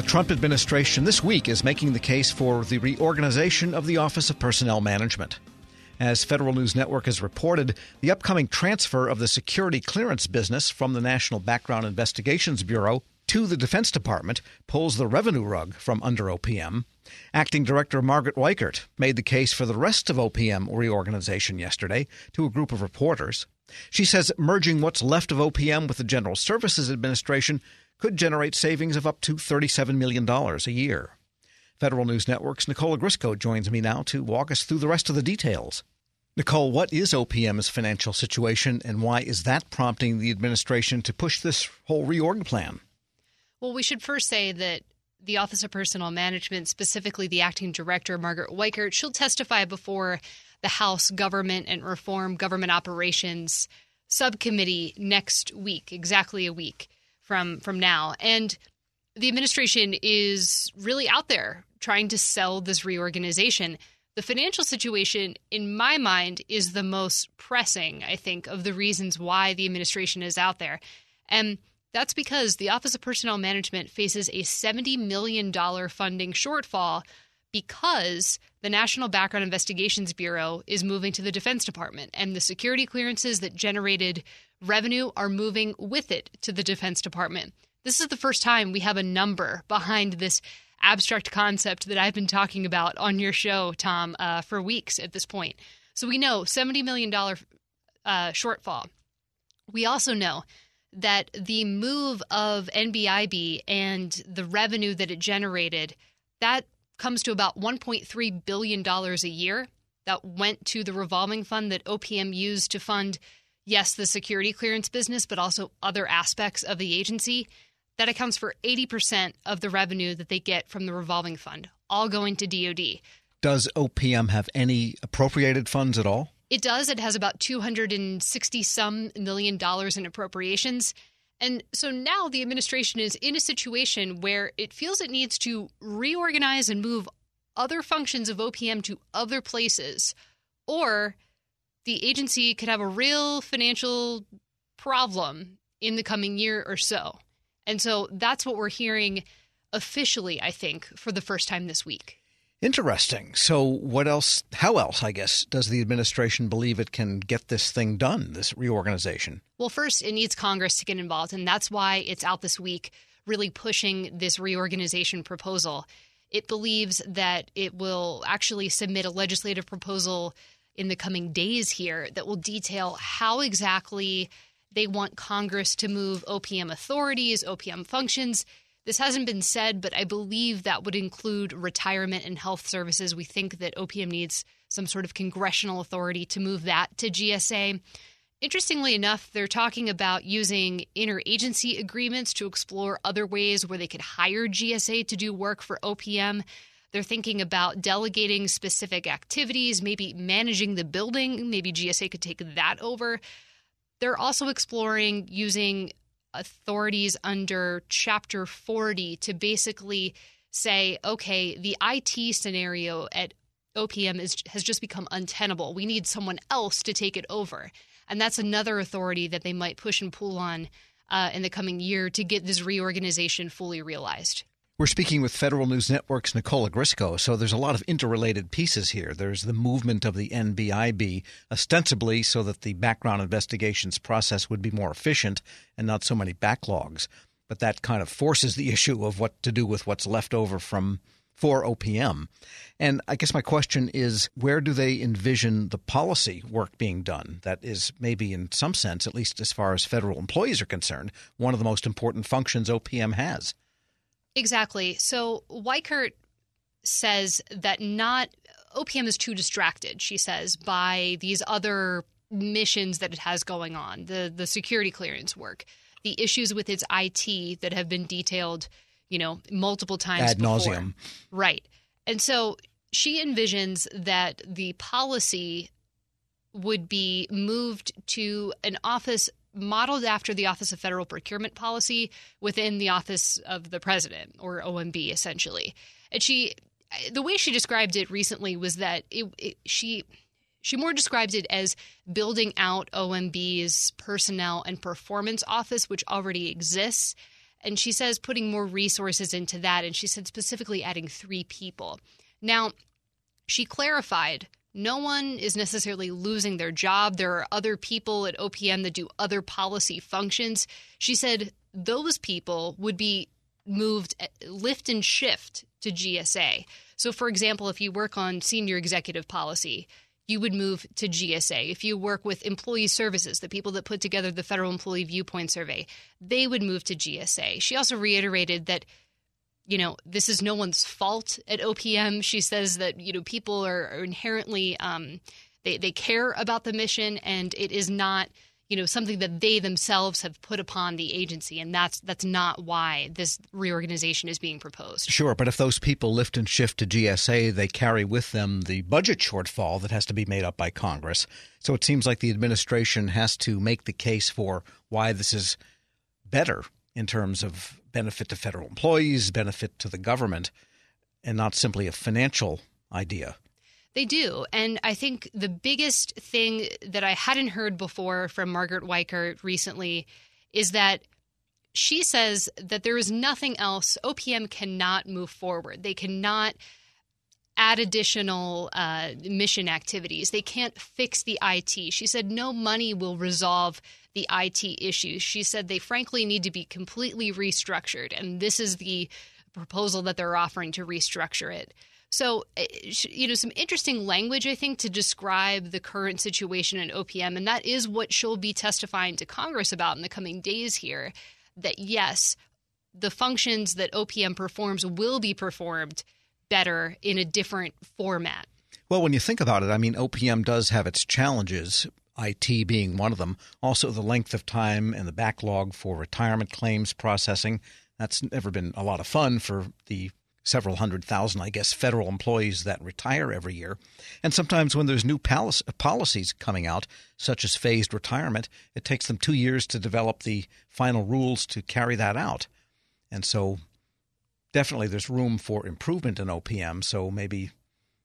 The Trump administration this week is making the case for the reorganization of the Office of Personnel Management. As Federal News Network has reported, the upcoming transfer of the security clearance business from the National Background Investigations Bureau to the Defense Department pulls the revenue rug from under OPM. Acting Director Margaret Weichert made the case for the rest of OPM reorganization yesterday to a group of reporters. She says merging what's left of OPM with the General Services Administration could generate savings of up to $37 million a year. Federal News Network's Nicole Ogrysko joins me now to walk us through the rest of the details. Nicole, what is OPM's financial situation and why is that prompting the administration to push this whole reorg plan? Well, we should first say that the Office of Personnel Management, specifically the acting director, Margaret Weichert, she'll testify before the House Government and Reform Government Operations Subcommittee next week, exactly a week from from now. And the administration is really out there trying to sell this reorganization. The financial situation, in my mind, is the most pressing, I think, of the reasons why the administration is out there. And that's because the Office of Personnel Management faces a $70 million funding shortfall because the National Background Investigations Bureau is moving to the Defense Department, and the security clearances that generated revenue are moving with it to the Defense Department. This is the first time we have a number behind this abstract concept that I've been talking about on your show, Tom, uh, for weeks at this point. So we know $70 million uh, shortfall. We also know that the move of NBIB and the revenue that it generated, that comes to about $1.3 billion a year that went to the revolving fund that OPM used to fund yes, the security clearance business, but also other aspects of the agency, that accounts for 80% of the revenue that they get from the revolving fund, all going to DoD. Does OPM have any appropriated funds at all? It does. It has about 260 some million dollars in appropriations. And so now the administration is in a situation where it feels it needs to reorganize and move other functions of OPM to other places, or the agency could have a real financial problem in the coming year or so. And so that's what we're hearing officially, I think, for the first time this week. Interesting. So, what else, how else, I guess, does the administration believe it can get this thing done, this reorganization? Well, first, it needs Congress to get involved. And that's why it's out this week, really pushing this reorganization proposal. It believes that it will actually submit a legislative proposal in the coming days here that will detail how exactly they want Congress to move OPM authorities, OPM functions. This hasn't been said, but I believe that would include retirement and health services. We think that OPM needs some sort of congressional authority to move that to GSA. Interestingly enough, they're talking about using interagency agreements to explore other ways where they could hire GSA to do work for OPM. They're thinking about delegating specific activities, maybe managing the building. Maybe GSA could take that over. They're also exploring using authorities under Chapter 40 to basically say, okay, the IT scenario at OPM is, has just become untenable. We need someone else to take it over. And that's another authority that they might push and pull on uh, in the coming year to get this reorganization fully realized. We're speaking with Federal News Network's Nicole Ogrysko, So there's a lot of interrelated pieces here. There's the movement of the NBIB, ostensibly so that the background investigations process would be more efficient and not so many backlogs. But that kind of forces the issue of what to do with what's left over from for OPM. And I guess my question is where do they envision the policy work being done? That is maybe in some sense, at least as far as federal employees are concerned, one of the most important functions OPM has. Exactly. So Weichert says that not OPM is too distracted, she says, by these other missions that it has going on, the the security clearance work, the issues with its IT that have been detailed, you know, multiple times ad nauseum. Right. And so she envisions that the policy would be moved to an office modeled after the Office of Federal Procurement Policy within the Office of the President, or OMB, essentially. And she, the way she described it recently was that it, it, she she more described it as building out OMB's personnel and performance office, which already exists. And she says putting more resources into that. And she said specifically adding three people. Now, she clarified no one is necessarily losing their job. There are other people at OPM that do other policy functions. She said those people would be moved eh, lift and shift to GSA. So, for example, if you work on senior executive policy, you would move to GSA. If you work with employee services, the people that put together the Federal Employee Viewpoint Survey, they would move to GSA. She also reiterated that you know, this is no one's fault at OPM. She says that, you know, people are, are inherently, um, they, they care about the mission and it is not, you know, something that they themselves have put upon the agency. And that's, that's not why this reorganization is being proposed. Sure. But if those people lift and shift to GSA, they carry with them the budget shortfall that has to be made up by Congress. So it seems like the administration has to make the case for why this is better in terms of benefit to federal employees, benefit to the government, and not simply a financial idea. They do. And I think the biggest thing that I hadn't heard before from Margaret Weichert recently is that she says that there is nothing else. OPM cannot move forward. They cannot add additional uh, mission activities. They can't fix the IT. She said no money will resolve the IT issues. She said they frankly need to be completely restructured, and this is the proposal that they're offering to restructure it. So, eh, you know, some interesting language, I think, to describe the current situation in OPM. And that is what she'll be testifying to Congress about in the coming days here. That yes, the functions that OPM performs will be performed better in a different format. Well, when you think about it, I mean, OPM does have its challenges, IT being one of them. Also, the length of time and the backlog for retirement claims processing. That's never been a lot of fun for the several hundred thousand, I guess, federal employees that retire every year. And sometimes when there's new policies coming out, such as phased retirement, it takes them two years to develop the final rules to carry that out. And so, definitely, there's room for improvement in OPM. So maybe,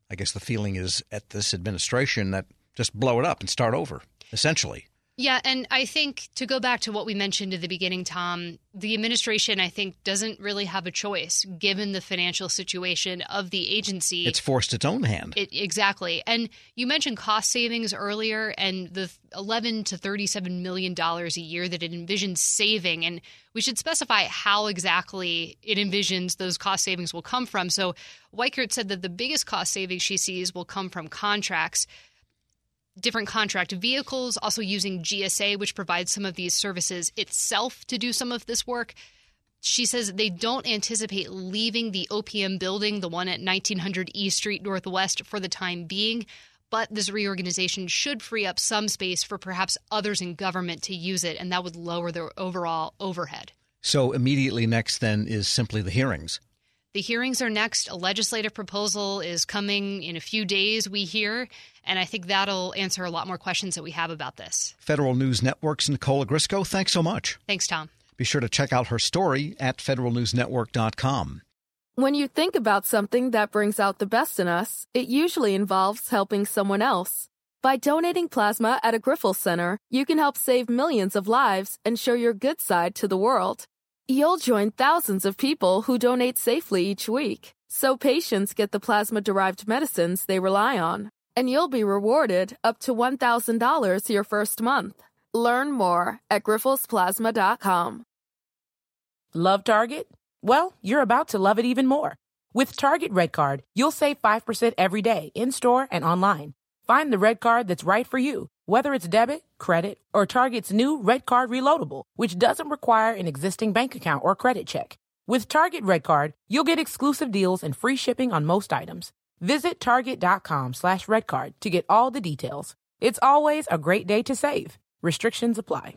I guess the feeling is at this administration that just blow it up and start over, essentially. Yeah, and I think to go back to what we mentioned at the beginning, Tom, the administration, I think, doesn't really have a choice given the financial situation of the agency. It's forced its own hand. It, exactly. And you mentioned cost savings earlier and the 11 to 37 million dollars a year that it envisions saving. And we should specify how exactly it envisions those cost savings will come from. So Weichert said that the biggest cost savings she sees will come from contracts different contract vehicles, also using GSA, which provides some of these services itself to do some of this work. She says they don't anticipate leaving the OPM building, the one at 1900 E Street Northwest, for the time being. But this reorganization should free up some space for perhaps others in government to use it, and that would lower their overall overhead. So, immediately next, then, is simply the hearings. The hearings are next. A legislative proposal is coming in a few days, we hear, and I think that'll answer a lot more questions that we have about this. Federal News Network's Nicole Ogrysko, thanks so much. Thanks, Tom. Be sure to check out her story at federalnewsnetwork.com. When you think about something that brings out the best in us, it usually involves helping someone else. By donating plasma at a Grifols Center, you can help save millions of lives and show your good side to the world. You'll join thousands of people who donate safely each week, so patients get the plasma derived medicines they rely on. And you'll be rewarded up to $1,000 your first month. Learn more at grifolsplasma.com. Love Target? Well, you're about to love it even more. With Target Red Card, you'll save 5% every day in store and online. Find the red card that's right for you, whether it's debit, credit, or Target's new Red Card Reloadable, which doesn't require an existing bank account or credit check. With Target Red Card, you'll get exclusive deals and free shipping on most items. Visit target.com slash redcard to get all the details. It's always a great day to save. Restrictions apply.